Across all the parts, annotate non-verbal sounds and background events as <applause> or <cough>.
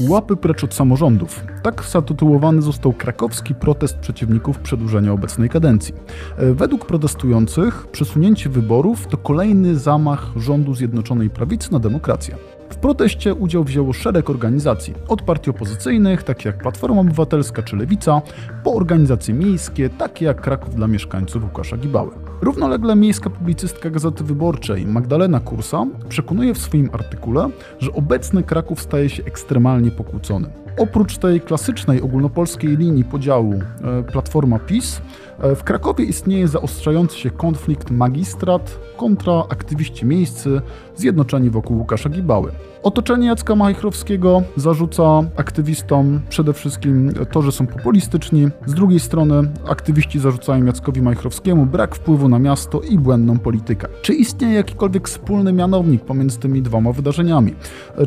Łapy precz od samorządów. Tak zatytułowany został krakowski protest przeciwników przedłużenia obecnej kadencji. E, według protestujących przesunięcie wyborów to kolejny zamach rządu Zjednoczonej Prawicy na demokrację. W proteście udział wzięło szereg organizacji, od partii opozycyjnych, takich jak Platforma Obywatelska czy Lewica, po organizacje miejskie, takie jak Kraków dla mieszkańców Łukasza Gibały. Równolegle miejska publicystka Gazety Wyborczej Magdalena Kursa przekonuje w swoim artykule, że obecny Kraków staje się ekstremalnie pokłócony. Oprócz tej klasycznej ogólnopolskiej linii podziału e, Platforma PiS, e, w Krakowie istnieje zaostrzający się konflikt magistrat kontra aktywiści miejscy zjednoczeni wokół Łukasza Gibały. Otoczenie Jacka Majchrowskiego zarzuca aktywistom przede wszystkim to, że są populistyczni. Z drugiej strony aktywiści zarzucają Jackowi Majchrowskiemu brak wpływu na miasto i błędną politykę. Czy istnieje jakikolwiek wspólny mianownik pomiędzy tymi dwoma wydarzeniami?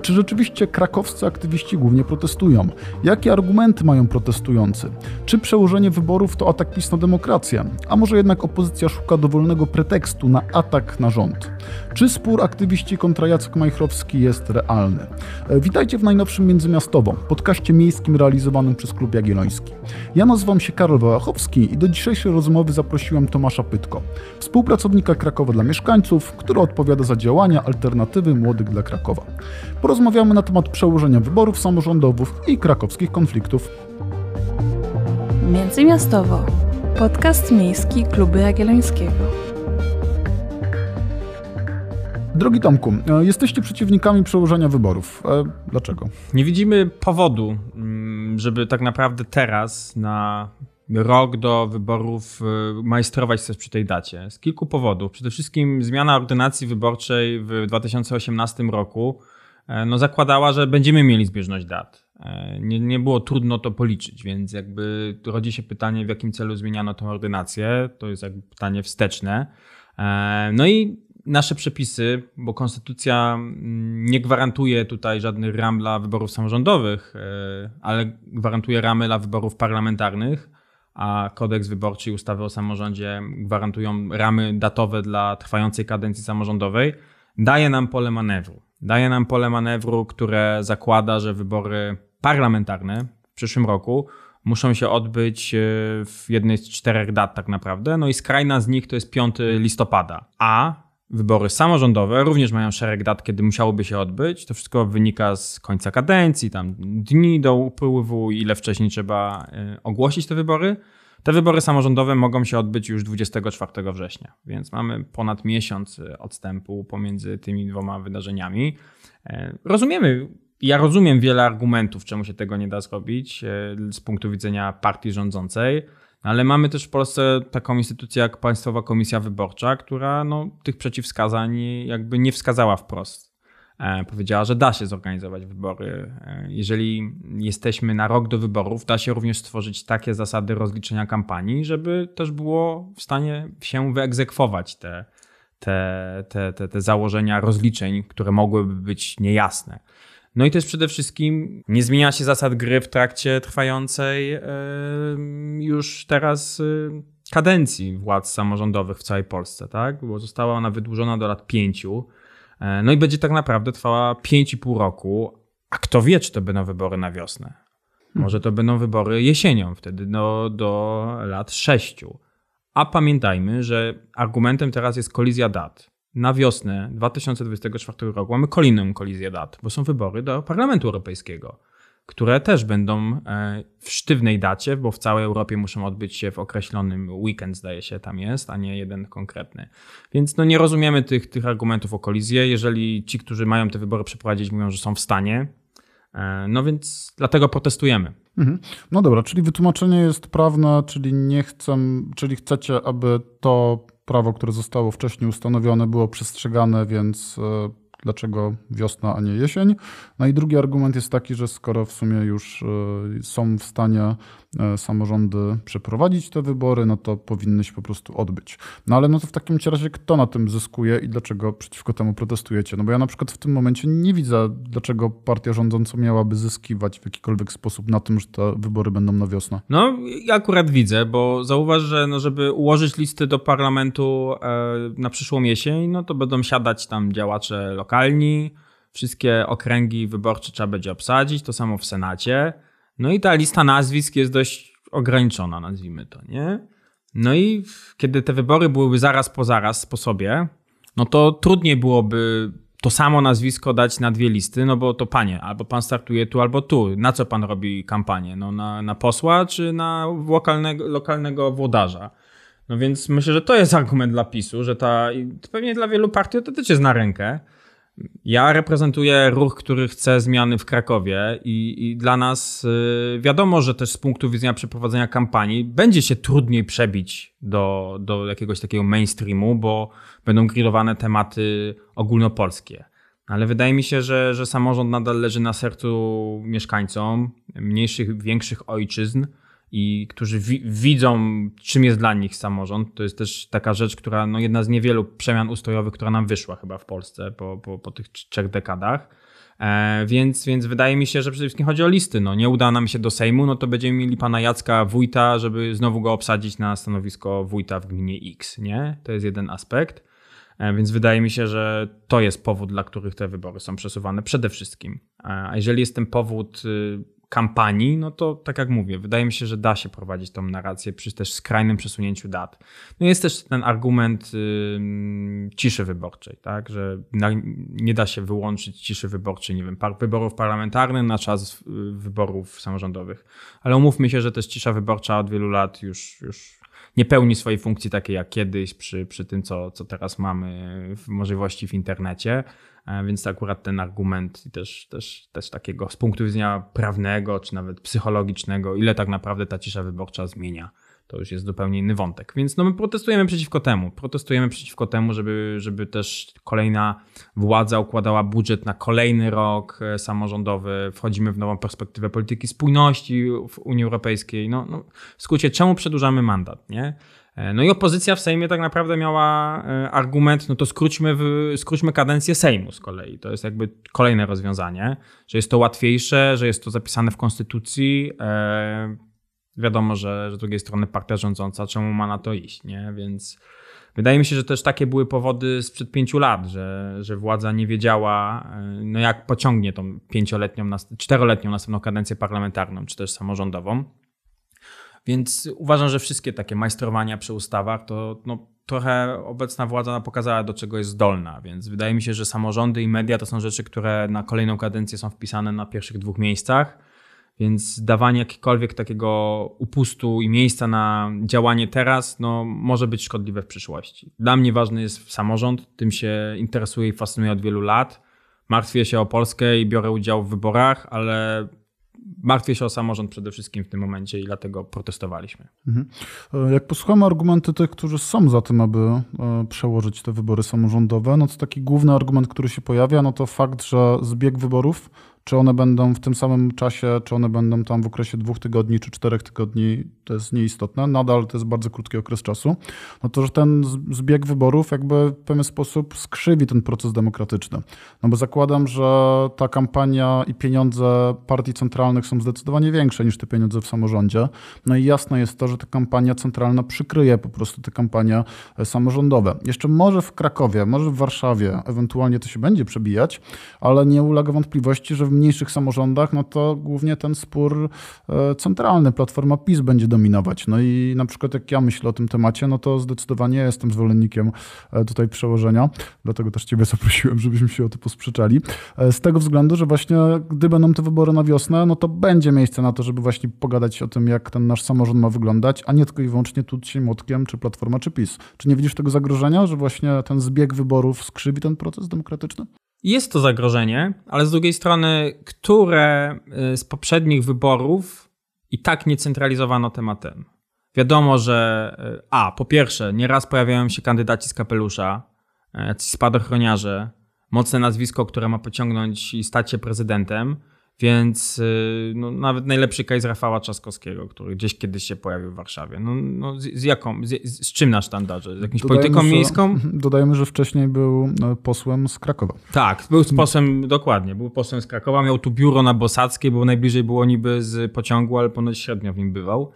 Czy rzeczywiście krakowscy aktywiści głównie protestują? Jakie argumenty mają protestujący? Czy przełożenie wyborów to atak PiS na demokrację? A może jednak opozycja szuka dowolnego pretekstu na atak na rząd? Czy spór aktywiści kontra Jacek Majchrowski jest realny? E, witajcie w najnowszym Międzymiastowo, podcaście miejskim realizowanym przez Klub Jagielloński. Ja nazywam się Karol Wałachowski i do dzisiejszej rozmowy zaprosiłem Tomasza Pytko, współpracownika Krakowa dla mieszkańców, który odpowiada za działania alternatywy młodych dla Krakowa. Porozmawiamy na temat przełożenia wyborów samorządowych i krakowskich konfliktów. Międzymiastowo. Podcast miejski Klubu Jagiellońskiego. Drogi Tomku, e, jesteście przeciwnikami przełożenia wyborów. E, dlaczego? Nie widzimy powodu, mm, żeby tak naprawdę teraz na rok do wyborów e, majstrować coś przy tej dacie. Z kilku powodów. Przede wszystkim zmiana ordynacji wyborczej w 2018 roku no, zakładała, że będziemy mieli zbieżność dat. Nie, nie było trudno to policzyć, więc jakby rodzi się pytanie, w jakim celu zmieniano tę ordynację. To jest jakby pytanie wsteczne. No i nasze przepisy, bo konstytucja mm, nie gwarantuje tutaj żadnych ram dla wyborów samorządowych, e, ale gwarantuje ramy dla wyborów parlamentarnych, a kodeks wyborczy i ustawy o samorządzie gwarantują ramy datowe dla trwającej kadencji samorządowej, daje nam pole manewru. Daje nam pole manewru, które zakłada, że wybory parlamentarne w przyszłym roku muszą się odbyć e, w jednej z czterech dat tak naprawdę. No i skrajna z nich to jest 5 listopada. A wybory samorządowe również mają szereg dat, kiedy musiałoby się odbyć. To wszystko wynika z końca kadencji, tam dni do upływu, ile wcześniej trzeba e, ogłosić te wybory. Te wybory samorządowe mogą się odbyć już 24 września, więc mamy ponad miesiąc e, odstępu pomiędzy tymi dwoma wydarzeniami. E, rozumiemy, ja rozumiem wiele argumentów, czemu się tego nie da zrobić z punktu widzenia partii rządzącej. Ale mamy też w Polsce taką instytucję jak Państwowa Komisja Wyborcza, która no, tych przeciwwskazań jakby nie wskazała wprost. E, powiedziała, że da się zorganizować wybory. E, jeżeli jesteśmy na rok do wyborów, da się również stworzyć takie zasady rozliczenia kampanii, żeby też było w stanie się wyegzekwować te, te, te, te, te założenia rozliczeń, które mogłyby być niejasne. No i też przede wszystkim nie zmienia się zasad gry w trakcie trwającej już teraz y, kadencji władz samorządowych w całej Polsce, tak? Bo została ona wydłużona do lat pięciu. E, no i będzie tak naprawdę trwała pięć i pół roku. A kto wie, czy to będą wybory na wiosnę? Może to będą wybory jesienią, wtedy do, do lat sześciu. A pamiętajmy, że argumentem teraz jest kolizja dat na wiosnę 2024 roku mamy kolejną kolizję dat, bo są wybory do Parlamentu Europejskiego, które też będą e, w sztywnej dacie, bo w całej Europie muszą odbyć się w określonym weekend, zdaje się, tam jest, a nie jeden konkretny. Więc no nie rozumiemy tych, tych argumentów o kolizję. Jeżeli ci, którzy mają te wybory przeprowadzić, mówią, że są w stanie, e, no więc dlatego protestujemy. Mhm. No dobra, czyli wytłumaczenie jest prawne, czyli nie chcę, czyli chcecie, aby to prawo, które zostało wcześniej ustanowione, było przestrzegane, więc e, dlaczego wiosna, a nie jesień. No i drugi argument jest taki, że skoro w sumie już e, są w stanie samorządy przeprowadzić te wybory, no to powinny się po prostu odbyć. No ale no to w takim razie kto na tym zyskuje i dlaczego przeciwko temu protestujecie? No bo ja na przykład w tym momencie nie widzę, dlaczego partia rządząca miałaby zyskiwać w jakikolwiek sposób na tym, że te wybory będą na wiosnę. No ja akurat widzę, bo zauważ, że no, żeby ułożyć listy do parlamentu e, na przyszłą jesień, no to będą siadać tam działacze lokalni, wszystkie okręgi wyborcze trzeba będzie obsadzić, to samo w Senacie. No i ta lista nazwisk jest dość ograniczona, nazwijmy to, nie? No i kiedy te wybory byłyby zaraz po zaraz po sobie, no to trudniej byłoby to samo nazwisko dać na dwie listy, no bo to panie, albo pan startuje tu, albo tu. Na co pan robi kampanię? No na, na posła, czy na lokalnego, lokalnego włodarza? No więc myślę, że to jest argument dla PiSu, że ta, pewnie dla wielu partii to też jest na rękę. Ja reprezentuję ruch, który chce zmiany w Krakowie i, i, dla nas y, wiadomo, że też z punktu widzenia przeprowadzenia kampanii będzie się trudniej przebić do, do jakiegoś takiego mainstreamu, bo będą grillowane tematy ogólnopolskie. Ale wydaje mi się, że, że samorząd nadal leży na sercu mieszkańcom mniejszych, większych ojczyzn i którzy wi widzą, czym jest dla nich samorząd. To jest też taka rzecz, która, no jedna z niewielu przemian ustrojowych, która nam wyszła chyba w Polsce po, po, po tych trzech dekadach. E, więc, więc wydaje mi się, że przede wszystkim chodzi o listy. No, nie uda nam się do Sejmu, no to będziemy mieli pana Jacka wójta, żeby znowu go obsadzić na stanowisko wójta w gminie X, nie? To jest jeden aspekt. E, więc wydaje mi się, że to jest powód, dla których te wybory są przesuwane przede wszystkim. E, a jeżeli jest ten powód y, kampanii, no to tak jak mówię, wydaje mi się, że da się prowadzić tą narrację przy też skrajnym przesunięciu dat. No jest też ten argument yy, ciszy wyborczej, tak, że na, nie da się wyłączyć ciszy wyborczej, nie wiem, par, wyborów parlamentarnych na czas y, wyborów samorządowych. Ale umówmy się, że też cisza wyborcza od wielu lat już, już nie pełni swojej funkcji takiej jak kiedyś przy, przy tym, co, co teraz mamy w możliwości w internecie. E, więc akurat ten argument też, też, też takiego z punktu widzenia prawnego czy nawet psychologicznego, ile tak naprawdę ta cisza wyborcza zmienia, to już jest zupełnie inny wątek. Więc no my protestujemy przeciwko temu. Protestujemy przeciwko temu, żeby, żeby też kolejna władza układała budżet na kolejny rok e, samorządowy. Wchodzimy w nową perspektywę polityki spójności w Unii Europejskiej. No, no w skrócie, czemu przedłużamy mandat, nie? E, no i opozycja w Sejmie tak naprawdę miała e, argument, no to skróćmy, w, skróćmy kadencję Sejmu z kolei. To jest jakby kolejne rozwiązanie, że jest to łatwiejsze, że jest to zapisane w konstytucji. E, wiadomo, że, z drugiej strony partia rządząca, czemu ma na to iść, nie? Więc wydaje mi się, że też takie były powody sprzed pięciu lat, że, że władza nie wiedziała, no jak pociągnie tą pięcioletnią, czteroletnią następną kadencję parlamentarną, czy też samorządową. Więc uważam, że wszystkie takie majstrowania przy ustawach to no, trochę obecna władza pokazała, do czego jest zdolna. Więc wydaje mi się, że samorządy i media to są rzeczy, które na kolejną kadencję są wpisane na pierwszych dwóch miejscach. Więc dawanie jakiegokolwiek takiego upustu i miejsca na działanie teraz no, może być szkodliwe w przyszłości. Dla mnie ważny jest samorząd, tym się interesuję i fascynuję od wielu lat. Martwię się o Polskę i biorę udział w wyborach, ale martwię się o samorząd przede wszystkim w tym momencie i dlatego protestowaliśmy. Mhm. E, jak posłuchamy argumenty tych, którzy są za tym, aby e, przełożyć te wybory samorządowe, no to taki główny argument, który się pojawia, no to fakt, że zbieg wyborów czy one będą w tym samym czasie, czy one będą tam w okresie dwóch tygodni, czy czterech tygodni, to jest nieistotne. Nadal to jest bardzo krótki okres czasu. No to, że ten zbieg wyborów jakby w pewien sposób skrzywi ten proces demokratyczny. No bo zakładam, że ta kampania i pieniądze partii centralnych są zdecydowanie większe niż te pieniądze w samorządzie. No i jasne jest to, że ta kampania centralna przykryje po prostu te kampanie e, samorządowe. Jeszcze może w Krakowie, może w Warszawie ewentualnie to się będzie przebijać, ale nie ulega wątpliwości, że w mniejszych samorządach, no to głównie ten spór e, centralny, Platforma PiS będzie dominować. No i na przykład jak ja myślę o tym temacie, no to zdecydowanie jestem zwolennikiem e, tutaj przełożenia, dlatego też ciebie zaprosiłem, żebyśmy się o to posprzeczali. E, z tego względu, że właśnie gdy będą te wybory na wiosnę, no to będzie miejsce na to, żeby właśnie pogadać o tym, jak ten nasz samorząd ma wyglądać, a nie tylko i wyłącznie tu się młotkiem, czy Platforma, czy PiS. Czy nie widzisz tego zagrożenia, że właśnie ten zbieg wyborów skrzywi ten proces demokratyczny? Jest to zagrożenie, ale z drugiej strony, które y, z poprzednich wyborów i tak nie centralizowano tematem? Wiadomo, że y, a, po pierwsze, nieraz pojawiają się kandydaci z kapelusza, y, jacyś spadochroniarze, mocne nazwisko, które ma pociągnąć i stać się prezydentem, więc y, no, nawet najlepszy case Rafała Trzaskowskiego, który gdzieś kiedyś się pojawił w Warszawie. No, no z, z, jaką, z, z, czym na sztandarze? Z jakąś dodajemy, polityką miejską? <laughs> Dodajmy, że wcześniej był no, posłem z Krakowa. Tak, był posłem, dokładnie, był posłem z Krakowa, miał tu biuro na Bosackiej, bo najbliżej było niby z pociągu, ale ponoć średnio w nim bywał.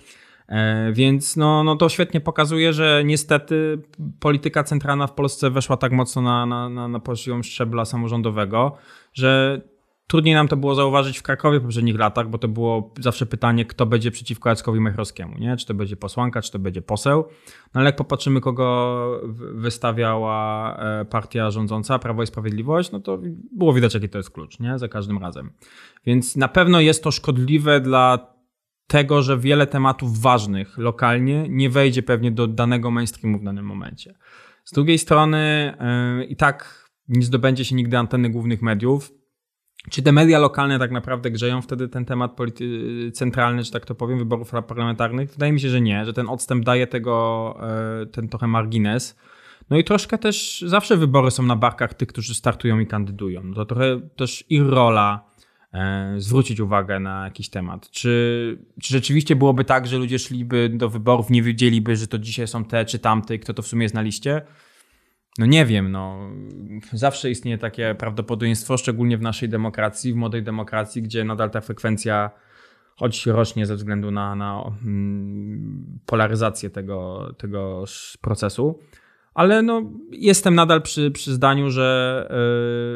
E, więc no, no to świetnie pokazuje, że niestety polityka centralna w Polsce weszła tak mocno na, na, na, na poziom szczebla samorządowego, że Trudniej nam to było zauważyć w Krakowie w poprzednich latach, bo to było zawsze pytanie, kto będzie przeciwko Jackowi Majchrowskiemu, nie? Czy to będzie posłanka, czy to będzie poseł. No ale jak popatrzymy, kogo wystawiała e, partia rządząca, Prawo i Sprawiedliwość, no to było widać, jaki to jest klucz, nie? Za każdym razem. Więc na pewno jest to szkodliwe dla tego, że wiele tematów ważnych lokalnie nie wejdzie pewnie do danego mainstreamu w danym momencie. Z drugiej strony yy, i tak nie zdobędzie się nigdy anteny głównych mediów, czy te media lokalne tak naprawdę grzeją wtedy ten temat polity- centralny, czy tak to powiem, wyborów parlamentarnych? Wydaje mi się, że nie, że ten odstęp daje tego, e, ten trochę margines. No i troszkę też zawsze wybory są na barkach tych, którzy startują i kandydują. No to trochę też ich rola e, zwrócić uwagę na jakiś temat. Czy, czy rzeczywiście byłoby tak, że ludzie szliby do wyborów, nie wiedzieliby, że to dzisiaj są te czy tamte, kto to w sumie jest na liście? No nie wiem, no. Zawsze istnieje takie prawdopodobieństwo, szczególnie w naszej demokracji, w młodej demokracji, gdzie nadal ta frekwencja choć rośnie ze względu na, na mm, polaryzację tego, tego procesu. Ale no, jestem nadal przy, przy zdaniu, że,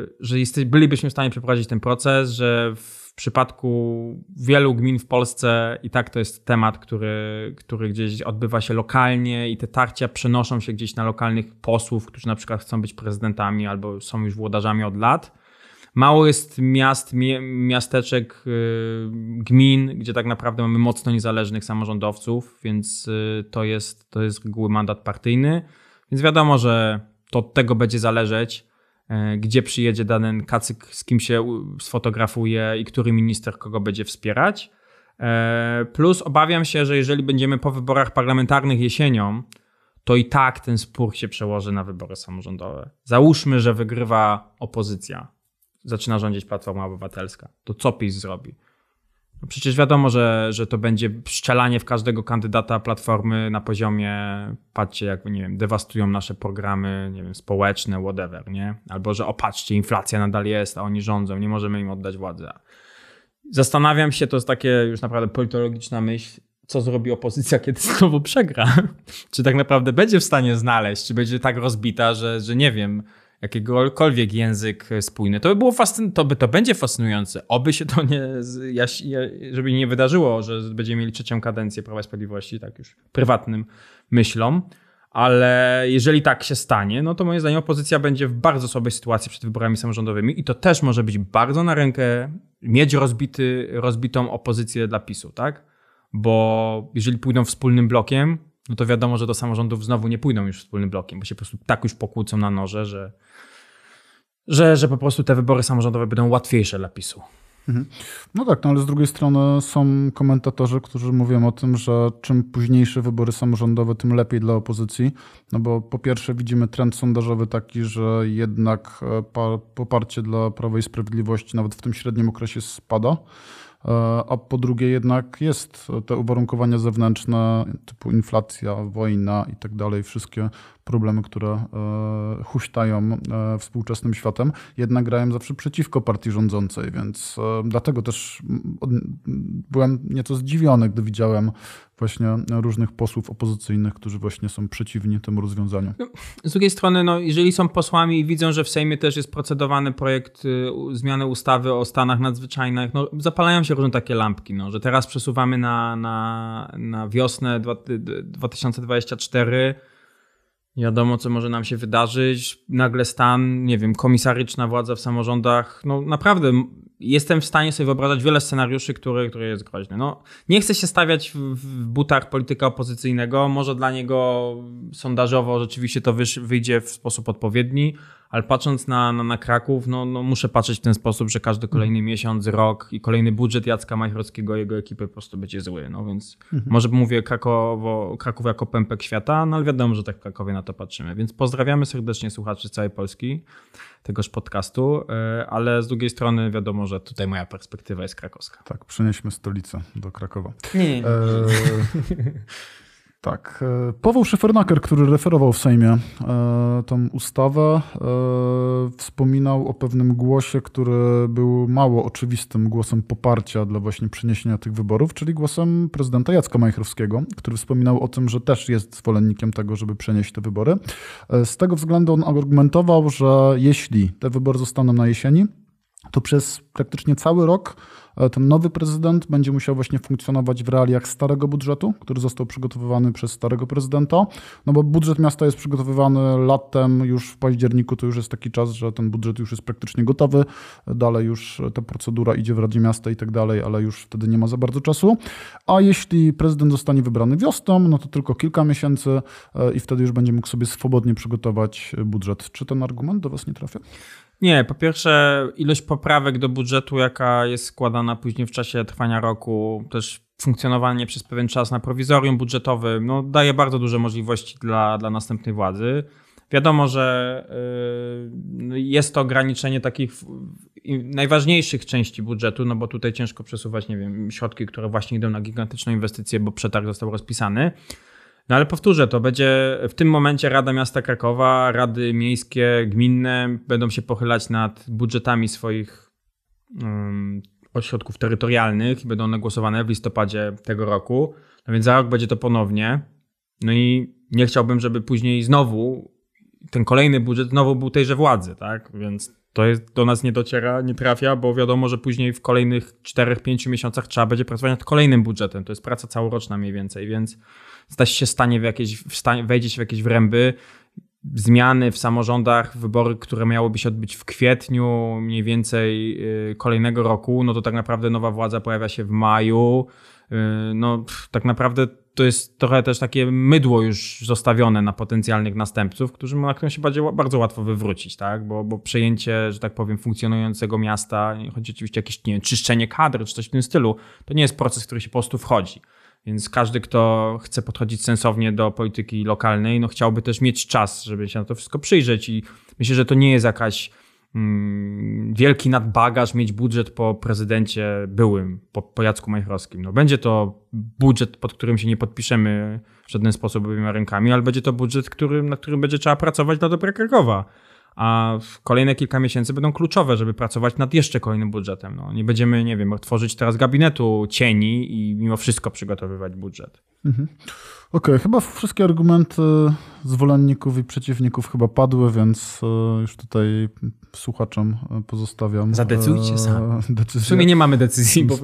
yy, że jesteś, bylibyśmy w stanie przeprowadzić ten proces, że w przypadku wielu gmin w Polsce i tak to jest temat, który, który gdzieś odbywa się lokalnie i te tarcia przenoszą się gdzieś na lokalnych posłów, którzy na przykład chcą być prezydentami albo są już włodarzami od lat. Mało jest miast, miasteczek, y, gmin, gdzie tak naprawdę mamy mocno niezależnych samorządowców, więc y, to jest, to jest reguły mandat partyjny. Więc wiadomo, że to od tego będzie zależeć gdzie przyjedzie dany kacyk, z kim się sfotografuje i który minister kogo będzie wspierać. E, plus obawiam się, że jeżeli będziemy po wyborach parlamentarnych jesienią, to i tak ten spór się przełoży na wybory samorządowe. Załóżmy, że wygrywa opozycja, zaczyna rządzić Platforma Obywatelska. To co PiS zrobi? No przecież wiadomo, że, że to będzie szczelanie w każdego kandydata platformy na poziomie, patrzcie, jak nie wiem, dewastują nasze programy, nie wiem, społeczne, whatever, nie? Albo że opatrzcie, inflacja nadal jest, a oni rządzą, nie możemy im oddać władzy. Zastanawiam się, to jest takie już naprawdę politologiczna myśl, co zrobi opozycja, <laughs> kiedy znowu przegra. czy tak naprawdę będzie w stanie znaleźć, czy będzie tak rozbita, że, że nie wiem, jakiegokolwiek język spójny. To by było fascyn- to, by, to będzie fascynujące. Oby się to nie, żeby nie wydarzyło, że będziemy mieli trzecią kadencję Prawa i Sprawiedliwości, tak już prywatnym myślom. Ale jeżeli tak się stanie, no to moim zdaniem opozycja będzie w bardzo słabej sytuacji przed wyborami samorządowymi i to też może być bardzo na rękę mieć rozbity, rozbitą opozycję dla PiSu, tak? Bo jeżeli pójdą wspólnym blokiem, no to wiadomo, że do samorządów znowu nie pójdą już wspólnym blokiem, bo się po prostu tak już pokłócą na noże, że, że, że po prostu te wybory samorządowe będą łatwiejsze dla PiSu. Mhm. No tak, no ale z drugiej strony są komentatorzy, którzy mówią o tym, że czym późniejsze wybory samorządowe, tym lepiej dla opozycji. No bo po pierwsze widzimy trend sondażowy taki, że jednak e, poparcie dla Prawa i Sprawiedliwości nawet w tym średnim okresie spada. E, a po drugie jednak jest te uwarunkowania zewnętrzne typu inflacja, wojna i tak dalej, wszystkie problemy, które e, huśtają e, współczesnym światem, jednak grają zawsze przeciwko partii rządzącej, więc dlatego też byłem nieco zdziwiony, gdy widziałem właśnie różnych posłów opozycyjnych, którzy właśnie są przeciwni temu rozwiązaniu. No, z drugiej strony, no, jeżeli są posłami i widzą, że w Sejmie też jest procedowany projekt y, zmiany ustawy o stanach nadzwyczajnych, no, zapalają się różne takie lampki, no, że teraz przesuwamy na, na, na wiosnę 2024 wiadomo, co może nam się wydarzyć. Nagle stan, nie wiem, komisaryczna władza w samorządach. No naprawdę jestem w stanie sobie wyobrażać wiele scenariuszy, które, które jest groźne. No, nie chcę się stawiać w butach polityka opozycyjnego. Może dla niego sondażowo rzeczywiście to wyjdzie w sposób odpowiedni, ale patrząc na, na, na Kraków, no, no muszę patrzeć w ten sposób, że każdy kolejny mhm. miesiąc, rok i kolejny budżet Jacka Majchrowskiego i jego ekipy po prostu będzie zły. No więc mhm. może mówię Krakowo, Kraków jako pępek świata, no ale wiadomo, że tak w Krakowie na to patrzymy. Więc pozdrawiamy serdecznie słuchaczy z całej Polski tegoż podcastu, e, ale z drugiej strony wiadomo, że tutaj moja perspektywa jest krakowska. Tak, przenieśmy stolicę do Krakowa. Nie. E... <laughs> Tak. e, Paweł Szyfernaker, który referował w Sejmie e, tą ustawę, e, wspominał o pewnym głosie, który był mało oczywistym głosem poparcia dla właśnie przeniesienia tych wyborów, czyli głosem prezydenta Jacka Majchrowskiego, który wspominał o tym, że też jest zwolennikiem tego, żeby przenieść te wybory. E, Z tego względu on argumentował, że jeśli te wybory zostaną na jesieni, to przez praktycznie cały rok ten nowy prezydent będzie musiał właśnie funkcjonować w realiach starego budżetu, który został przygotowywany przez starego prezydenta. No bo budżet miasta jest przygotowywany latem, już w październiku to już jest taki czas, że ten budżet już jest praktycznie gotowy. Dalej już ta procedura idzie w Radzie Miasta i tak dalej, ale już wtedy nie ma za bardzo czasu. A jeśli prezydent zostanie wybrany wiosną, no to tylko kilka miesięcy e, i wtedy już będzie mógł sobie swobodnie przygotować budżet. Czy ten argument do Was nie trafia? Nie, po pierwsze, ilość poprawek do budżetu, jaka jest składana później w czasie trwania roku, też funkcjonowanie przez pewien czas na prowizorium budżetowym, no, daje bardzo duże możliwości dla, dla następnej władzy. Wiadomo, że y, jest to ograniczenie takich najważniejszych części budżetu, no bo tutaj ciężko przesuwać, nie wiem, środki, które właśnie idą na gigantyczną inwestycję, bo przetarg został rozpisany. No ale powtórzę, to będzie w tym momencie Rada Miasta Krakowa, rady miejskie, gminne będą się pochylać nad budżetami swoich um, ośrodków terytorialnych i będą one głosowane w listopadzie tego roku. No więc za rok będzie to ponownie. No i nie chciałbym, żeby później znowu ten kolejny budżet znowu był tejże władzy, tak? Więc to jest, do nas nie dociera, nie trafia, bo wiadomo, że później w kolejnych 4-5 miesiącach trzeba będzie pracować nad kolejnym budżetem. To jest praca całoroczna mniej więcej, więc stać się stanie w jakieś, w wejdzie się w jakieś wręby, zmiany w samorządach, wybory, które miałyby się odbyć w kwietniu mniej więcej y, kolejnego roku, no to tak naprawdę nowa władza pojawia się w maju. Y, No tak naprawdę to jest trochę też takie mydło już zostawione na potencjalnych następców, którzy na którym się będzie, bardzo łatwo wywrócić, tak? Bo, bo przejęcie, że tak powiem, funkcjonującego miasta, chodzi oczywiście jakieś nie wiem, czyszczenie kadr czy coś w tym stylu, to nie jest proces, który się po prostu wchodzi. Więc każdy, kto chce podchodzić sensownie do polityki lokalnej, no chciałby też mieć czas, żeby się na to wszystko przyjrzeć i myślę, że to nie jest jakaś mm, wielki nadbagaż mieć budżet po prezydencie byłym, po, po Jacku Majchrowskim. No, będzie to budżet, pod którym się nie podpiszemy w żaden sposób obiema rękami, ale będzie to budżet, którym, na którym będzie trzeba pracować dla dobra Krakowa. A w kolejne kilka miesięcy będą kluczowe, żeby pracować nad jeszcze kolejnym budżetem. No, nie będziemy, nie wiem, tworzyć teraz gabinetu cieni i mimo wszystko przygotowywać budżet. Okej, chyba wszystkie argumenty zwolenników i przeciwników chyba padły, więc e, już tutaj słuchaczom pozostawiam. Zadecydujcie e, sami. Decyzję. W sumie nie mamy decyzji, bo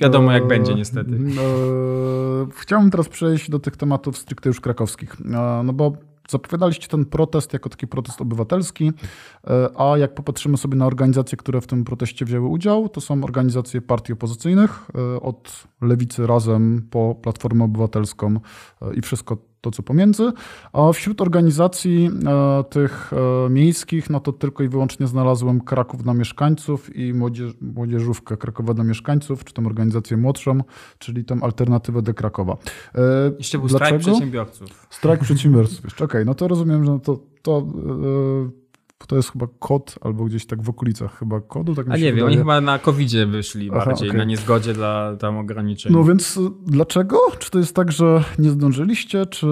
wiadomo jak E, będzie niestety. e, Chciałbym teraz przejść do tych tematów stricte już krakowskich. E, No bo zapowiadaliście ten protest jako taki protest obywatelski, e, a jak popatrzymy sobie na organizacje, które w tym proteście wzięły udział, to są organizacje partii opozycyjnych, e, od Lewicy Razem po Platformę Obywatelską e, i wszystko to, co pomiędzy. A wśród organizacji e, tych e, miejskich, no to tylko i wyłącznie znalazłem Kraków dla mieszkańców i młodzież, Młodzieżówkę Krakowa dla mieszkańców, czy tą organizację młodszą, czyli tą alternatywę do Krakowa. E, Jeszcze był strajk przedsiębiorców. Strajk przedsiębiorców. Okej, no to rozumiem, że to, to, e, to jest chyba kod, albo gdzieś tak w okolicach chyba kodu. Tak A nie wiem, wydaje. oni chyba na covid wyszli Aha, bardziej, okej. na niezgodzie dla tam ograniczeń. No więc y, dlaczego? Czy to jest tak, że nie zdążyliście? Czy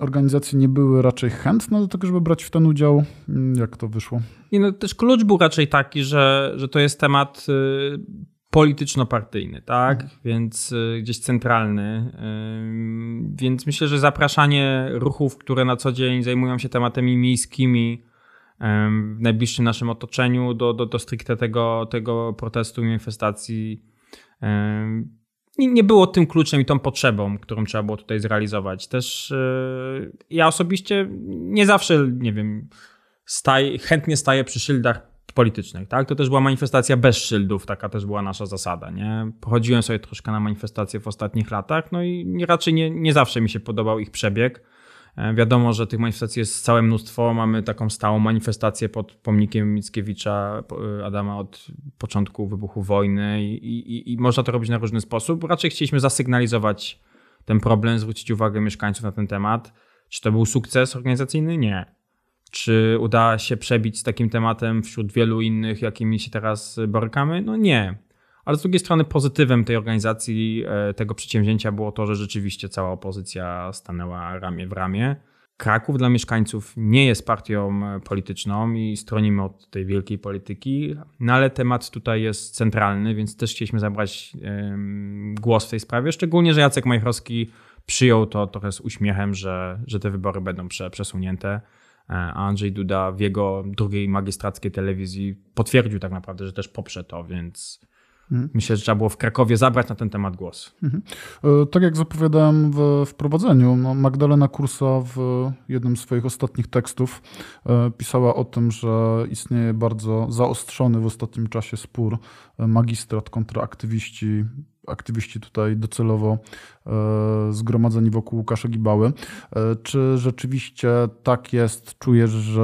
organizacje nie były raczej chętne do tego, żeby brać w ten udział? Mm, Jak to wyszło? Nie, no, też klucz był raczej taki, że, że to jest temat y, polityczno-partyjny, tak? Więc y, gdzieś centralny. Więc myślę, że zapraszanie ruchów, które na co dzień zajmują się tematami miejskimi w najbliższym naszym otoczeniu do, do, do stricte tego, tego protestu i manifestacji nie, było tym kluczem i tą potrzebą, którą trzeba było tutaj zrealizować. Też y, ja osobiście nie zawsze, nie wiem, staj, chętnie staję przy szyldach politycznych, tak? To też była manifestacja bez szyldów, taka też była nasza zasada, nie? Pochodziłem sobie troszkę na manifestacje w ostatnich latach, no i raczej nie, nie zawsze mi się podobał ich przebieg. E, Wiadomo, że tych manifestacji jest całe mnóstwo. Mamy taką stałą manifestację pod pomnikiem Mickiewicza, po- Adama od początku wybuchu wojny i, i, i można to robić na różny sposób. Raczej chcieliśmy zasygnalizować ten problem, zwrócić uwagę mieszkańców na ten temat. Czy to był sukces organizacyjny? Nie. Czy uda się przebić z takim tematem wśród wielu innych, jakimi się teraz borykamy? No nie. Ale z drugiej strony pozytywem tej organizacji, tego przedsięwzięcia było to, że rzeczywiście cała opozycja stanęła ramię w ramię. Kraków dla mieszkańców nie jest partią polityczną i stronimy od tej wielkiej polityki, no ale temat tutaj jest centralny, więc też chcieliśmy zabrać głos w tej sprawie, szczególnie, że Jacek Majchrowski przyjął to trochę z uśmiechem, że, że te wybory będą przesunięte. E, a Andrzej Duda w jego drugiej magistrackiej telewizji potwierdził tak naprawdę, że też poprze to, więc mhm. myślę, że trzeba było w Krakowie zabrać na ten temat głos. Mhm. E, tak jak zapowiadałem w wprowadzeniu, no Magdalena Kursa w jednym z swoich ostatnich tekstów e, pisała o tym, że istnieje bardzo zaostrzony w ostatnim czasie spór magistrat kontra aktywiści aktywiści tutaj docelowo e, zgromadzeni wokół Łukasza Gibały. E, czy rzeczywiście tak jest? Czujesz, że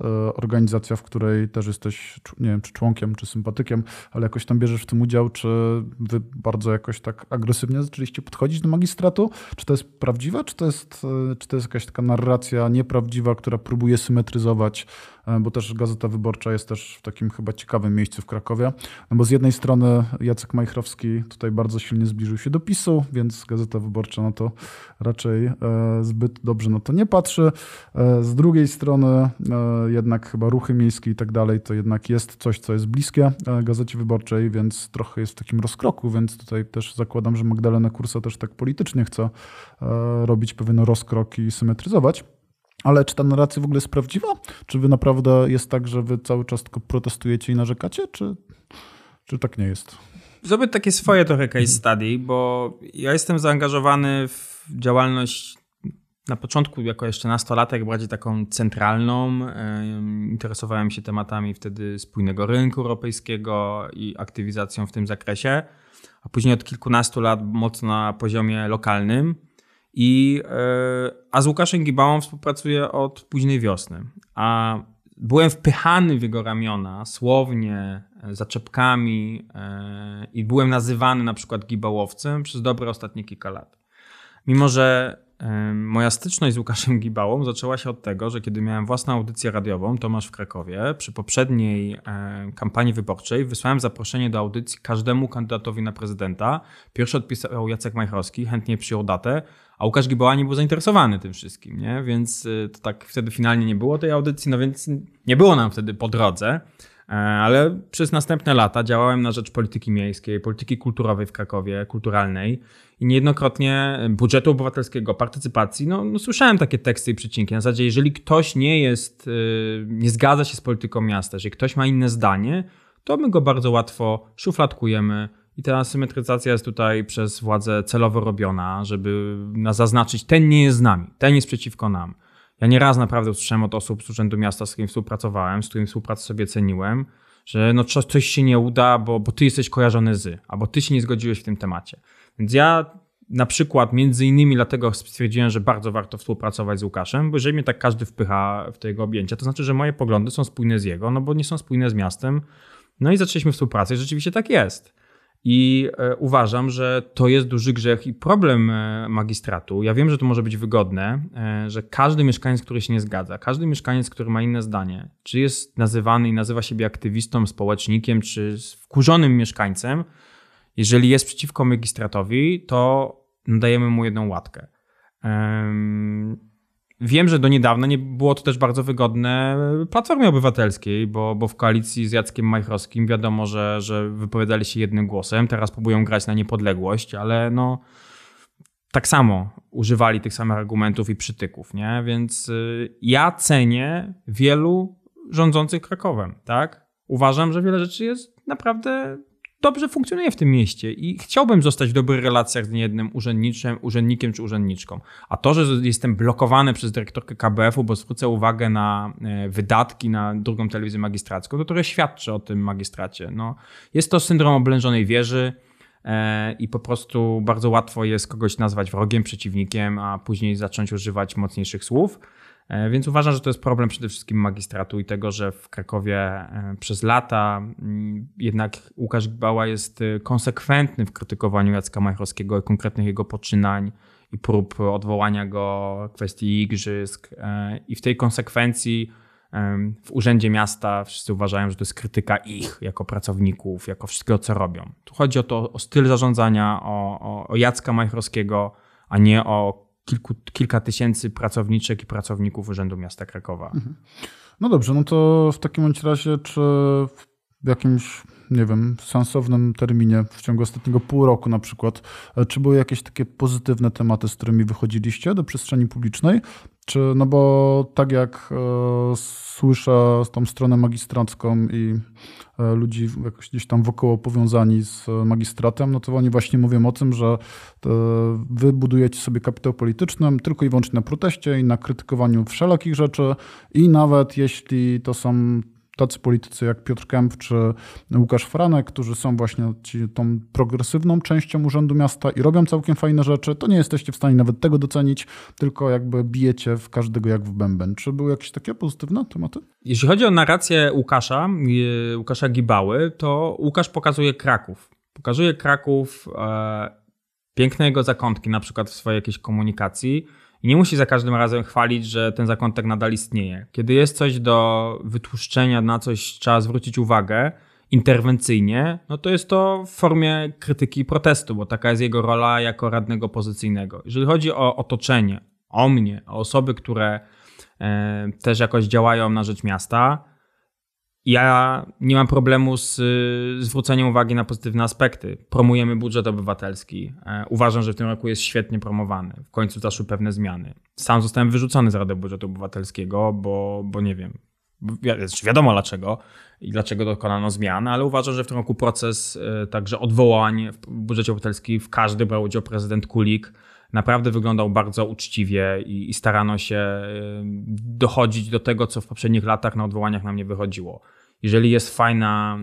e, organizacja, w której też jesteś, nie wiem, czy członkiem, czy sympatykiem, ale jakoś tam bierzesz w tym udział, czy wy bardzo jakoś tak agresywnie zaczęliście podchodzić do magistratu? Czy to jest prawdziwe, czy to jest, czy to jest jakaś taka narracja nieprawdziwa, która próbuje symetryzować bo też Gazeta Wyborcza jest też w takim chyba ciekawym miejscu w Krakowie. No bo z jednej strony Jacek Majchrowski tutaj bardzo silnie zbliżył się do PiSu, więc Gazeta Wyborcza na to raczej e, zbyt dobrze na to nie patrzy. E, z drugiej strony jednak chyba ruchy miejskie i tak dalej, to jednak jest coś, co jest bliskie Gazecie Wyborczej, więc trochę jest w takim rozkroku, więc tutaj też zakładam, że Magdalena Kursa też tak politycznie chce robić pewien rozkrok i symetryzować. Ale czy ta narracja w ogóle jest prawdziwa? Czy wy naprawdę jest tak, że wy cały czas tylko protestujecie i narzekacie, czy, czy tak nie jest? Zrobię takie swoje trochę case study, bo ja jestem zaangażowany w działalność na początku jako jeszcze nastolatek bardziej taką centralną. Interesowałem się tematami wtedy spójnego rynku europejskiego i aktywizacją w tym zakresie, a później od kilkunastu lat mocno na poziomie lokalnym. I, e, a z Łukaszem Gibałą współpracuję od późnej wiosny. A byłem wpychany w jego ramiona słownie, e, zaczepkami e, i byłem nazywany na przykład gibałowcem przez dobre ostatnie kilka lat. Mimo, że moja styczność z Łukaszem Gibałą zaczęła się od tego, że kiedy miałem własną audycję radiową, Tomasz w Krakowie, przy poprzedniej kampanii wyborczej wysłałem zaproszenie do audycji każdemu kandydatowi na prezydenta. Pierwszy odpisał Jacek Majchrowski, chętnie przyjął datę, a Łukasz Giboła nie był zainteresowany tym wszystkim, nie? Więc y, to tak wtedy finalnie nie było tej audycji, no więc nie było nam wtedy po drodze. E, ale przez następne lata działałem na rzecz polityki miejskiej, polityki kulturowej w Krakowie, kulturalnej i niejednokrotnie budżetu obywatelskiego, partycypacji, no, no słyszałem takie teksty i przecinki. Na zasadzie, jeżeli ktoś nie jest, y, nie zgadza się z polityką miasta, jeżeli ktoś ma inne zdanie, to my go bardzo łatwo szufladkujemy, i ta symetryzacja jest tutaj przez władzę celowo robiona, żeby zaznaczyć, ten nie jest z nami, ten jest przeciwko nam. Ja nieraz naprawdę usłyszałem od osób z Urzędu Miasta, z którymi współpracowałem, z którymi współpracę sobie ceniłem, że no coś się nie uda, bo, bo ty jesteś kojarzony z, albo ty się nie zgodziłeś w tym temacie. Więc ja na przykład między innymi dlatego stwierdziłem, że bardzo warto współpracować z Łukaszem, bo jeżeli mnie tak każdy wpycha w te jego objęcia, to znaczy, że moje poglądy są spójne z jego, no bo nie są spójne z miastem. No i zaczęliśmy współpracę i rzeczywiście tak jest. I e, uważam, że to jest duży grzech i problem e, magistratu. Ja wiem, że to może być wygodne, e, że każdy mieszkaniec, który się nie zgadza, każdy mieszkaniec, który ma inne zdanie, czy jest nazywany i nazywa siebie aktywistą, społecznikiem, czy wkurzonym mieszkańcem, jeżeli jest przeciwko magistratowi, to nadajemy mu jedną łatkę. Wiem, że do niedawna nie było to też bardzo wygodne Platformie Obywatelskiej, bo, bo w koalicji z Jackiem Majchrowskim wiadomo, że, że wypowiadali się jednym głosem. Teraz próbują grać na niepodległość, ale no tak samo używali tych samych argumentów i przytyków, nie? Więc y, ja cenię wielu rządzących Krakowem, tak? Uważam, że wiele rzeczy jest naprawdę dobrze funkcjonuje w tym mieście i chciałbym zostać w dobrych relacjach z niejednym urzędniczym, urzędnikiem czy urzędniczką. A to, że jestem blokowany przez dyrektorkę KBF-u, bo zwrócę uwagę na e, wydatki na drugą telewizję magistracką, to trochę świadczy o tym magistracie. No, jest to syndrom oblężonej wieży e, i po prostu bardzo łatwo jest kogoś nazwać wrogiem, przeciwnikiem, a później zacząć używać mocniejszych słów. E, więc uważam, że to jest problem przede wszystkim magistratu i tego, że w Krakowie e, przez lata mm, jednak Łukasz Gbała jest e, konsekwentny w krytykowaniu Jacka Majchrowskiego i konkretnych jego poczynań i prób odwołania go kwestii igrzysk. I w tej konsekwencji w urzędzie miasta wszyscy uważają, że to jest krytyka ich jako pracowników, jako wszystkiego, co robią. Tu chodzi o to, o styl zarządzania, o, o, o Jacka Majchrowskiego, a nie o kilku, kilka tysięcy pracowniczek i pracowników Urzędu Miasta Krakowa. Mhm. No dobrze, no to w takim razie, czy w jakimś, nie wiem, sensownym terminie, w ciągu ostatniego pół roku na przykład, e, czy były jakieś takie pozytywne tematy, z którymi wychodziliście do przestrzeni publicznej? Czy, no bo tak jak e, słyszę tą stronę magistracką i e, ludzi jakoś gdzieś tam wokoło powiązani z magistratem, no to oni właśnie mówią o tym, że e, wy budujecie sobie kapitał polityczny tylko i wyłącznie na proteście i na krytykowaniu wszelakich rzeczy i nawet jeśli to są tacy politycy jak Piotr Kęp czy Łukasz Franek, którzy są właśnie ci, tą progresywną częścią Urzędu Miasta i robią całkiem fajne rzeczy, to nie jesteście w stanie nawet tego docenić, tylko jakby bijecie w każdego jak w bęben. Czy były jakieś takie pozytywne tematy? Jeśli chodzi o narrację Łukasza, y, Łukasza Gibały, to Łukasz pokazuje Kraków. Pokazuje Kraków, e, piękne jego zakątki, na przykład w swojej jakiejś komunikacji, i nie musi za każdym razem chwalić, że ten zakątek nadal istnieje. Kiedy jest coś do wytłuszczenia, na coś trzeba zwrócić uwagę interwencyjnie, no to jest to w formie krytyki i protestu, bo taka jest jego rola jako radnego opozycyjnego. Jeżeli chodzi o otoczenie, o mnie, o osoby, które e, też jakoś działają na rzecz miasta, ja nie mam problemu z zwróceniem uwagi na pozytywne aspekty. Promujemy budżet obywatelski. E, uważam, że w tym roku jest świetnie promowany. W końcu zaszły pewne zmiany. Sam zostałem wyrzucony z Rady Budżetu Obywatelskiego, bo, bo nie wiem. Wi wiadomo dlaczego i dlaczego dokonano zmian, ale uważam, że w tym roku proces e, także odwołań w budżecie obywatelskim w każdy brał udział prezydent Kulik naprawdę wyglądał bardzo uczciwie i, i, starano się e, dochodzić do tego, co w poprzednich latach na odwołaniach nam nie wychodziło jeżeli jest fajna,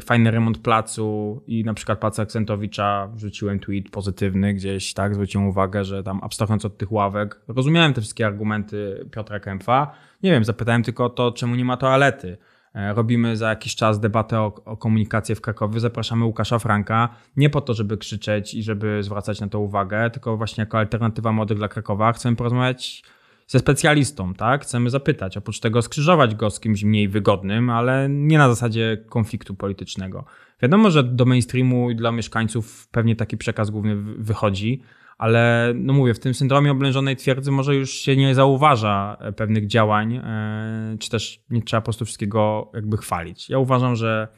fajny remont placu i na przykład placu Akcentowicza wrzuciłem tweet pozytywny gdzieś, tak, zwróciłem uwagę, że tam abstrahując od tych ławek, rozumiałem te wszystkie argumenty Piotra Kępfa. Nie wiem, zapytałem tylko o to, czemu nie ma toalety. E, robimy za jakiś czas debatę o, o komunikację w Krakowie. Zapraszamy Łukasza Franka nie po to, żeby krzyczeć i żeby zwracać na to uwagę, tylko właśnie jako alternatywa młodych dla Krakowa. Chcemy porozmawiać ze specjalistą, tak? Chcemy zapytać, oprócz tego skrzyżować go z kimś mniej wygodnym, ale nie na zasadzie konfliktu politycznego. Wiadomo, że do mainstreamu i dla mieszkańców pewnie taki przekaz główny wychodzi, ale no mówię, w tym syndromie oblężonej twierdzy może już się nie zauważa e, pewnych działań, e, czy też nie trzeba po prostu wszystkiego jakby chwalić. Ja uważam, że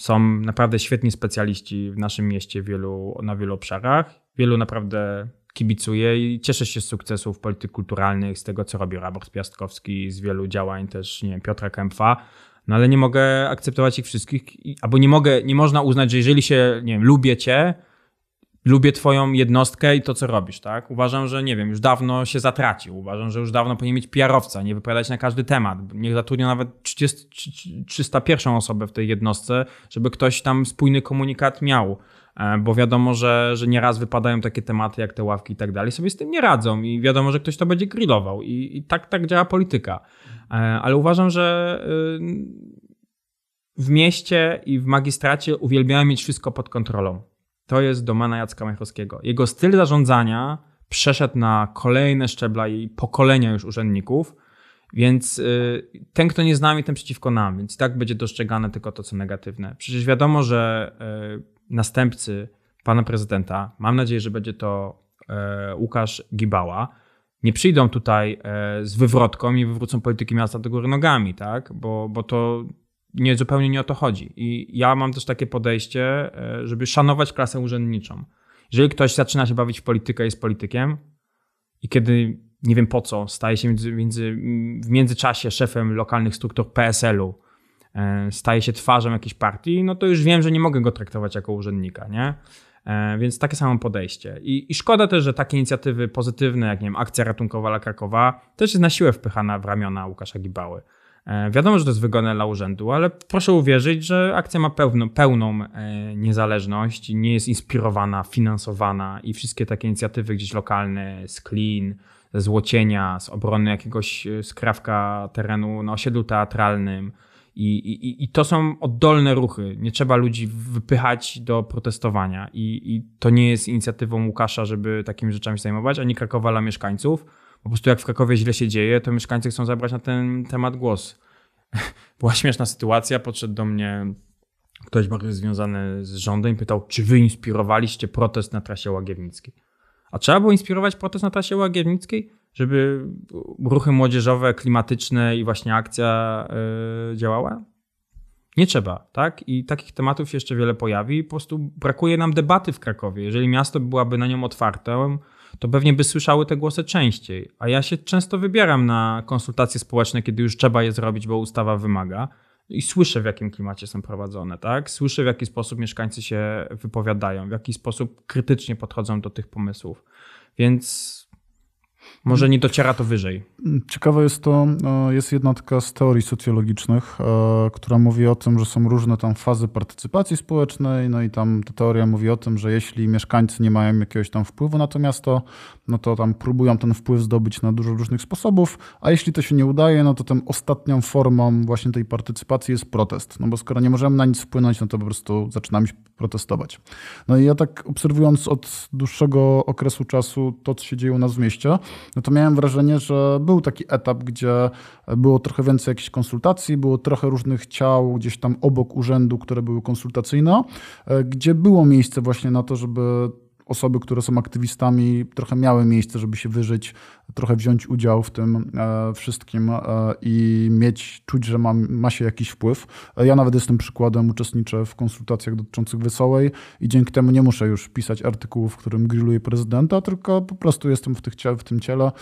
są naprawdę świetni specjaliści w naszym mieście wielu, na wielu obszarach. Wielu naprawdę kibicuję i cieszę się z sukcesów polityk kulturalnych, z tego, co robi Robert Piastkowski, z wielu działań też, nie wiem, Piotra Kempfa, no ale nie mogę akceptować ich wszystkich, albo nie mogę, nie można uznać, że jeżeli się, nie wiem, lubię cię, lubię twoją jednostkę i to, co robisz, tak? Uważam, że nie wiem, już dawno się zatracił. Uważam, że już dawno powinien mieć PR-owca, nie wypowiadać na każdy temat. Niech zatrudnia nawet 30, 301 osobę w tej jednostce, żeby ktoś tam spójny komunikat miał. E, bo wiadomo, że, że nieraz wypadają takie tematy jak te ławki i tak dalej, sobie z tym nie radzą i wiadomo, że ktoś to będzie grillował i, i tak, tak działa polityka. E, ale uważam, że y, w mieście i w magistracie uwielbiałem mieć wszystko pod kontrolą. To jest domena Jacka Majchrowskiego. Jego styl zarządzania przeszedł na kolejne szczebla i pokolenia już urzędników, więc y, ten, kto nie z nami, ten przeciwko nam, więc tak będzie dostrzegane tylko to, co negatywne. Przecież wiadomo, że y, następcy pana prezydenta, mam nadzieję, że będzie to e, Łukasz Gibała, nie przyjdą tutaj z wywrotką i wywrócą polityki miasta do góry nogami, tak? Bo, bo to nie, zupełnie nie o to chodzi. I ja mam też takie podejście, e, żeby szanować klasę urzędniczą. Jeżeli ktoś zaczyna się bawić w politykę, jest politykiem i kiedy nie wiem po co, staje się między, między, w międzyczasie szefem lokalnych struktur PSL-u, E, staje się twarzą jakiejś partii, no to już wiem, że nie mogę go traktować jako urzędnika, nie? E, więc takie samo podejście. I, I, szkoda też, że takie inicjatywy pozytywne, jak nie wiem, akcja ratunkowa dla Krakowa, też jest na siłę wpychana w ramiona Łukasza Gibały. E, wiadomo, że to jest wygodne dla urzędu, ale proszę uwierzyć, że akcja ma pełną, pełną niezależność, nie jest inspirowana, finansowana i wszystkie takie inicjatywy gdzieś lokalne, z Clean, ze złocienia, z obrony jakiegoś skrawka terenu na osiedlu teatralnym, i, i, I to są oddolne ruchy. Nie trzeba ludzi wypychać do protestowania. I, I to nie jest inicjatywą Łukasza, żeby takimi rzeczami zajmować, ani Krakowa dla mieszkańców. Po prostu jak w Krakowie źle się dzieje, to mieszkańcy chcą zabrać na ten temat głos. <laughs> Była śmieszna sytuacja, podszedł do mnie ktoś bardzo związany z rządem i pytał, czy wy inspirowaliście protest na trasie Łagiewnickiej? A trzeba było inspirować protest na trasie Łagiewnickiej, żeby ruchy młodzieżowe, klimatyczne i właśnie akcja yy, działała? Nie trzeba, tak? I takich tematów się jeszcze wiele pojawi. Po prostu brakuje nam debaty w Krakowie. Jeżeli miasto byłaby na nią otwarte, to pewnie by słyszały te głosy częściej. A ja się często wybieram na konsultacje społeczne, kiedy już trzeba je zrobić, bo ustawa wymaga. I słyszę, w jakim klimacie są prowadzone, tak? Słyszę, w jaki sposób mieszkańcy się wypowiadają, w jaki sposób krytycznie podchodzą do tych pomysłów. Więc może nie dociera to wyżej. Ciekawe jest to, e, jest jedna taka z teorii socjologicznych, e, która mówi o tym, że są różne tam fazy partycypacji społecznej, no i tam ta teoria mówi o tym, że jeśli mieszkańcy nie mają jakiegoś tam wpływu na to miasto, no to tam próbują ten wpływ zdobyć na dużo różnych sposobów, a jeśli to się nie udaje, no to tą ostatnią formą właśnie tej partycypacji jest protest. No bo skoro nie możemy na nic wpłynąć, no to po prostu zaczynamy protestować. No i ja tak obserwując od dłuższego okresu czasu to, co się dzieje u nas w mieście, no to miałem wrażenie, że był taki etap, gdzie było trochę więcej jakichś konsultacji, było trochę różnych ciał gdzieś tam obok urzędu, które były konsultacyjne, e, gdzie było miejsce właśnie na to, żeby osoby, które są aktywistami, trochę miały miejsce, żeby się wyżyć, trochę wziąć udział w tym e, wszystkim e, i mieć, czuć, że ma, ma się jakiś wpływ. E, ja nawet jestem przykładem, uczestniczę w konsultacjach dotyczących Wesołej i dzięki temu nie muszę już pisać artykułów, w którym grilluję prezydenta, tylko po prostu jestem w, tych, w tym ciele,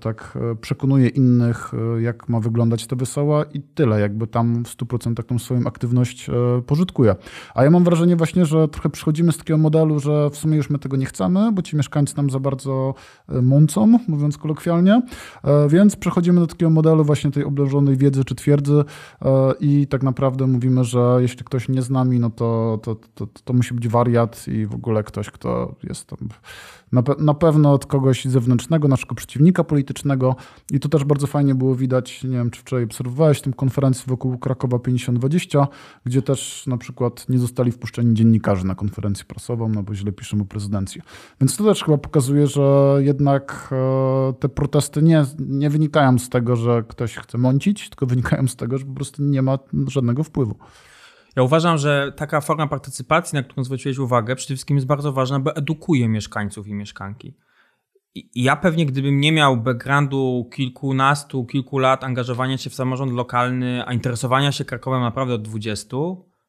tak przekonuję innych, jak ma wyglądać ta Wesoła i tyle, jakby tam w 100% tą swoją aktywność pożytkuję. A ja mam wrażenie właśnie, że trochę przychodzimy z takiego modelu, że w sumie już my tego nie chcemy, bo ci mieszkańcy nam za bardzo mącą, mówiąc kolokwialnie. E, więc przechodzimy do takiego modelu właśnie tej obleżonej wiedzy czy twierdzy e, i tak naprawdę mówimy, że jeśli ktoś nie z nami, no to, to, to, to musi być wariat i w ogóle ktoś, kto jest tam na, pe na pewno od kogoś zewnętrznego, naszego przeciwnika politycznego. I to też bardzo fajnie było widać, nie wiem czy wczoraj obserwowałeś, tę konferencję wokół Krakowa 5020, gdzie też na przykład nie zostali wpuszczeni dziennikarze na konferencję prasową, no bo źle piszemy prezydencję. Więc to też chyba pokazuje, że jednak e, te protesty nie, nie wynikają z tego, że ktoś chce mącić, tylko wynikają z tego, że po prostu nie ma żadnego wpływu. Ja uważam, że taka forma partycypacji, na którą zwróciłeś uwagę, przede wszystkim jest bardzo ważna, bo edukuje mieszkańców i mieszkanki. I ja pewnie, gdybym nie miał backgroundu kilkunastu, kilku lat angażowania się w samorząd lokalny, a interesowania się Krakowem naprawdę od 20,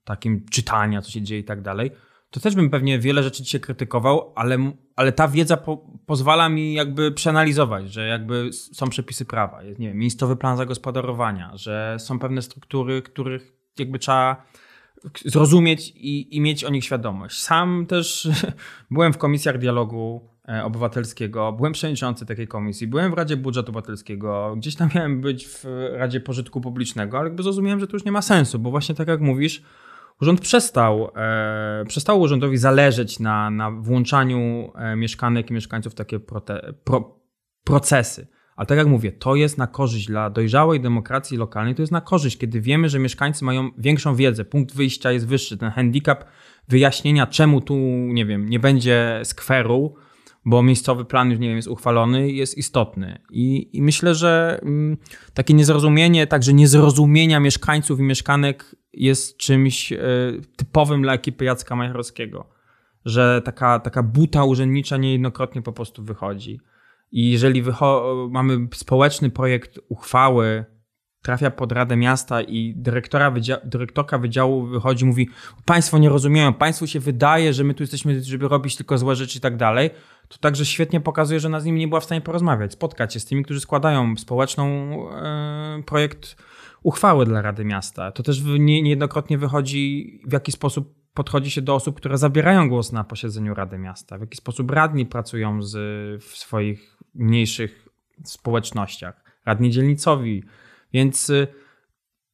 takim czytania, co się dzieje i tak dalej, to też bym pewnie wiele rzeczy dzisiaj krytykował, ale, ale ta wiedza po, pozwala mi jakby przeanalizować, że jakby są przepisy prawa, jest, nie wiem, miejscowy plan zagospodarowania, że są pewne struktury, których jakby trzeba zrozumieć i, i mieć o nich świadomość. Sam też <laughs> byłem w komisjach dialogu e, obywatelskiego, byłem przewodniczący takiej komisji, byłem w Radzie Budżetu Obywatelskiego, gdzieś tam miałem być w Radzie Pożytku Publicznego, ale jakby zrozumiałem, że to już nie ma sensu, bo właśnie tak jak mówisz, urząd przestał, e, przestał urzędowi zależeć na, na włączaniu e, mieszkanek i mieszkańców w takie prote, pro, procesy. Ale tak jak mówię, to jest na korzyść dla dojrzałej demokracji lokalnej, to jest na korzyść, kiedy wiemy, że mieszkańcy mają większą wiedzę, punkt wyjścia jest wyższy, ten handicap wyjaśnienia, czemu tu, nie wiem, nie będzie skweru, bo miejscowy plan już, nie wiem, jest uchwalony, jest istotny. I, i myślę, że mm, takie niezrozumienie, także niezrozumienia mieszkańców i mieszkanek jest czymś y, typowym dla ekipy Jacka Majorowskiego, że taka, taka buta urzędnicza niejednokrotnie po prostu wychodzi. I jeżeli mamy społeczny projekt uchwały, trafia pod Radę Miasta i dyrektora wydzia dyrektorka wydziału wychodzi mówi państwo nie rozumieją, państwu się wydaje, że my tu jesteśmy, żeby robić tylko złe rzeczy i tak dalej, to także świetnie pokazuje, że ona z nimi nie była w stanie porozmawiać, spotkać się z tymi, którzy składają społeczną e, projekt uchwały dla Rady Miasta. To też nie, niejednokrotnie wychodzi, w jaki sposób podchodzi się do osób, które zabierają głos na posiedzeniu Rady Miasta, w jaki sposób radni pracują z, w swoich mniejszych społecznościach, radni dzielnicowi. Więc y,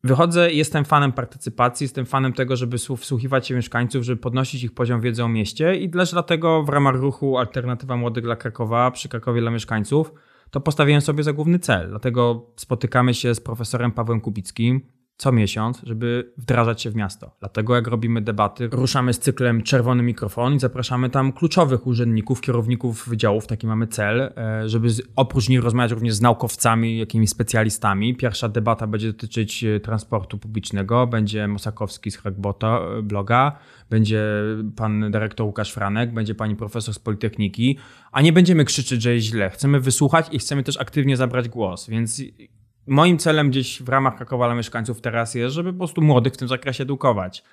wychodzę, jestem fanem partycypacji, jestem fanem tego, żeby wsłuchiwać się mieszkańców, żeby podnosić ich poziom wiedzy o mieście i też dlatego w ramach ruchu Alternatywa Młodych dla Krakowa przy Krakowie dla Mieszkańców to postawiłem sobie za główny cel. Dlatego spotykamy się z profesorem Pawłem Kubickim, co miesiąc, żeby wdrażać się w miasto. Dlatego jak robimy debaty, ruszamy z cyklem Czerwony Mikrofon i zapraszamy tam kluczowych urzędników, kierowników wydziałów, taki mamy cel, e, żeby oprócz nich rozmawiać również z naukowcami, jakimiś specjalistami. Pierwsza debata będzie dotyczyć e, transportu publicznego, będzie Mosakowski z Hackbota e, bloga, będzie pan dyrektor Łukasz Franek, będzie pani profesor z Politechniki, a nie będziemy krzyczeć, że jest źle. Chcemy wysłuchać i chcemy też aktywnie zabrać głos, więc moim celem gdzieś w ramach Krakowa dla mieszkańców teraz jest, żeby po prostu młodych w tym zakresie edukować.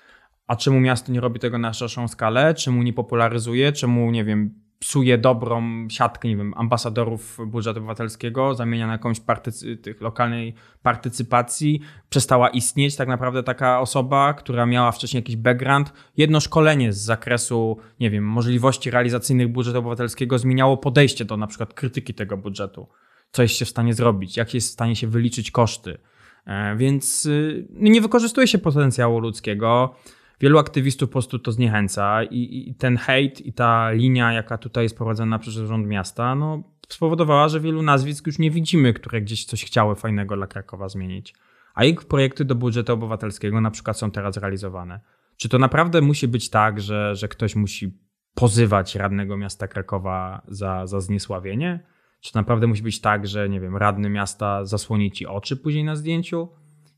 A czemu miasto nie robi tego na szerszą skalę? Czemu nie popularyzuje? Czemu, nie wiem, psuje dobrą siatkę, nie wiem, ambasadorów budżetu obywatelskiego, zamienia na jakąś partycy tych lokalnej partycypacji, przestała istnieć tak naprawdę taka osoba, która miała wcześniej jakiś background. Jedno szkolenie z zakresu, nie wiem, możliwości realizacyjnych budżetu obywatelskiego zmieniało podejście do na przykład krytyki tego budżetu co jest się w stanie zrobić, jak jest w stanie się wyliczyć koszty. E, więc y, nie wykorzystuje się potencjału ludzkiego. Wielu aktywistów po prostu to zniechęca i, i ten hejt i ta linia, jaka tutaj jest prowadzona przez rząd miasta, no, spowodowała, że wielu nazwisk już nie widzimy, które gdzieś coś chciały fajnego dla Krakowa zmienić. A ich projekty do budżetu obywatelskiego na przykład są teraz realizowane. Czy to naprawdę musi być tak, że, że ktoś musi pozywać radnego miasta Krakowa za, za zniesławienie? Czy naprawdę musi być tak, że nie wiem, radny miasta zasłoni ci oczy później na zdjęciu?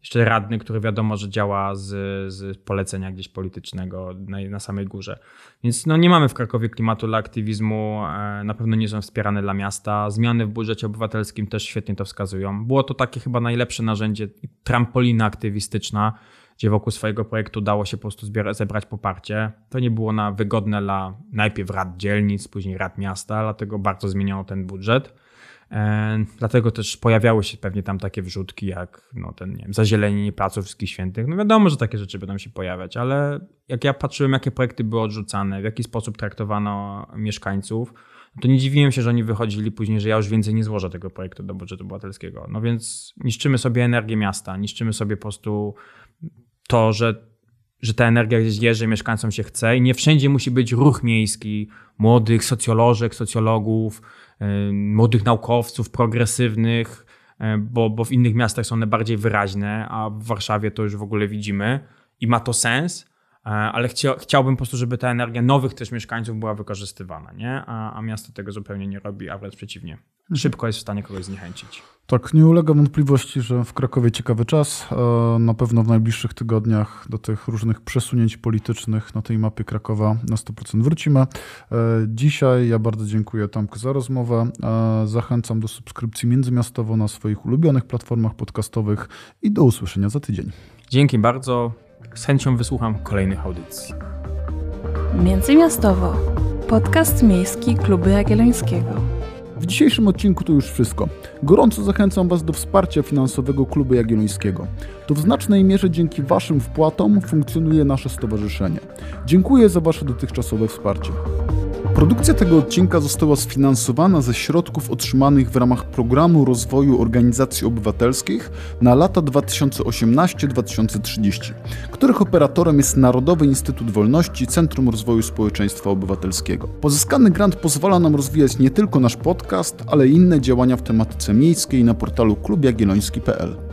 Jeszcze radny, który wiadomo, że działa z, z polecenia gdzieś politycznego na, na samej górze. Więc no, nie mamy w Krakowie klimatu dla aktywizmu, e, na pewno nie są wspierane dla miasta. Zmiany w budżecie obywatelskim też świetnie to wskazują. Było to takie chyba najlepsze narzędzie, trampolina aktywistyczna, gdzie wokół swojego projektu dało się po prostu zebrać poparcie. To nie było na wygodne dla najpierw rad dzielnic, później rad miasta, dlatego bardzo zmieniało ten budżet. E, dlatego też pojawiały się pewnie tam takie wrzutki jak no, ten, nie wiem, zazielenienie placów wszystkich świętych. No wiadomo, że takie rzeczy będą się pojawiać, ale jak ja patrzyłem, jakie projekty były odrzucane, w jaki sposób traktowano mieszkańców, to nie dziwiłem się, że oni wychodzili później, że ja już więcej nie złożę tego projektu do budżetu obywatelskiego. No więc niszczymy sobie energię miasta, niszczymy sobie po prostu to, że, że ta energia jest, że mieszkańcom się chce i nie wszędzie musi być ruch miejski młodych socjolożek, socjologów, młodych naukowców, progresywnych, bo, bo w innych miastach są one bardziej wyraźne, a w Warszawie to już w ogóle widzimy i ma to sens, ale chcia, chciałbym po prostu, żeby ta energia nowych też mieszkańców była wykorzystywana, nie? A, a miasto tego zupełnie nie robi, a wręcz przeciwnie. Szybko jest w stanie kogoś zniechęcić. Tak, nie ulega wątpliwości, że w Krakowie ciekawy czas. E, na pewno w najbliższych tygodniach do tych różnych przesunięć politycznych na tej mapie Krakowa na 100% wrócimy. E, dzisiaj ja bardzo dziękuję Tomku za rozmowę. E, zachęcam do subskrypcji międzymiastowo na swoich ulubionych platformach podcastowych i do usłyszenia za tydzień. Dzięki bardzo. Z chęcią wysłucham kolejnych audycji. Międzymiastowo. Podcast miejski Kluby Jagiellońskiego. W dzisiejszym odcinku to już wszystko. Gorąco zachęcam Was do wsparcia finansowego Klubu Jagiellońskiego. To w znacznej mierze dzięki Waszym wpłatom funkcjonuje nasze stowarzyszenie. Dziękuję za Wasze dotychczasowe wsparcie. Produkcja tego odcinka została sfinansowana ze środków otrzymanych w ramach Programu Rozwoju Organizacji Obywatelskich na lata 2018-2030, których operatorem jest Narodowy Instytut Wolności Centrum Rozwoju Społeczeństwa Obywatelskiego. Pozyskany grant pozwala nam rozwijać nie tylko nasz podcast, ale i inne działania w tematyce miejskiej na portalu klubjagielloński.pl.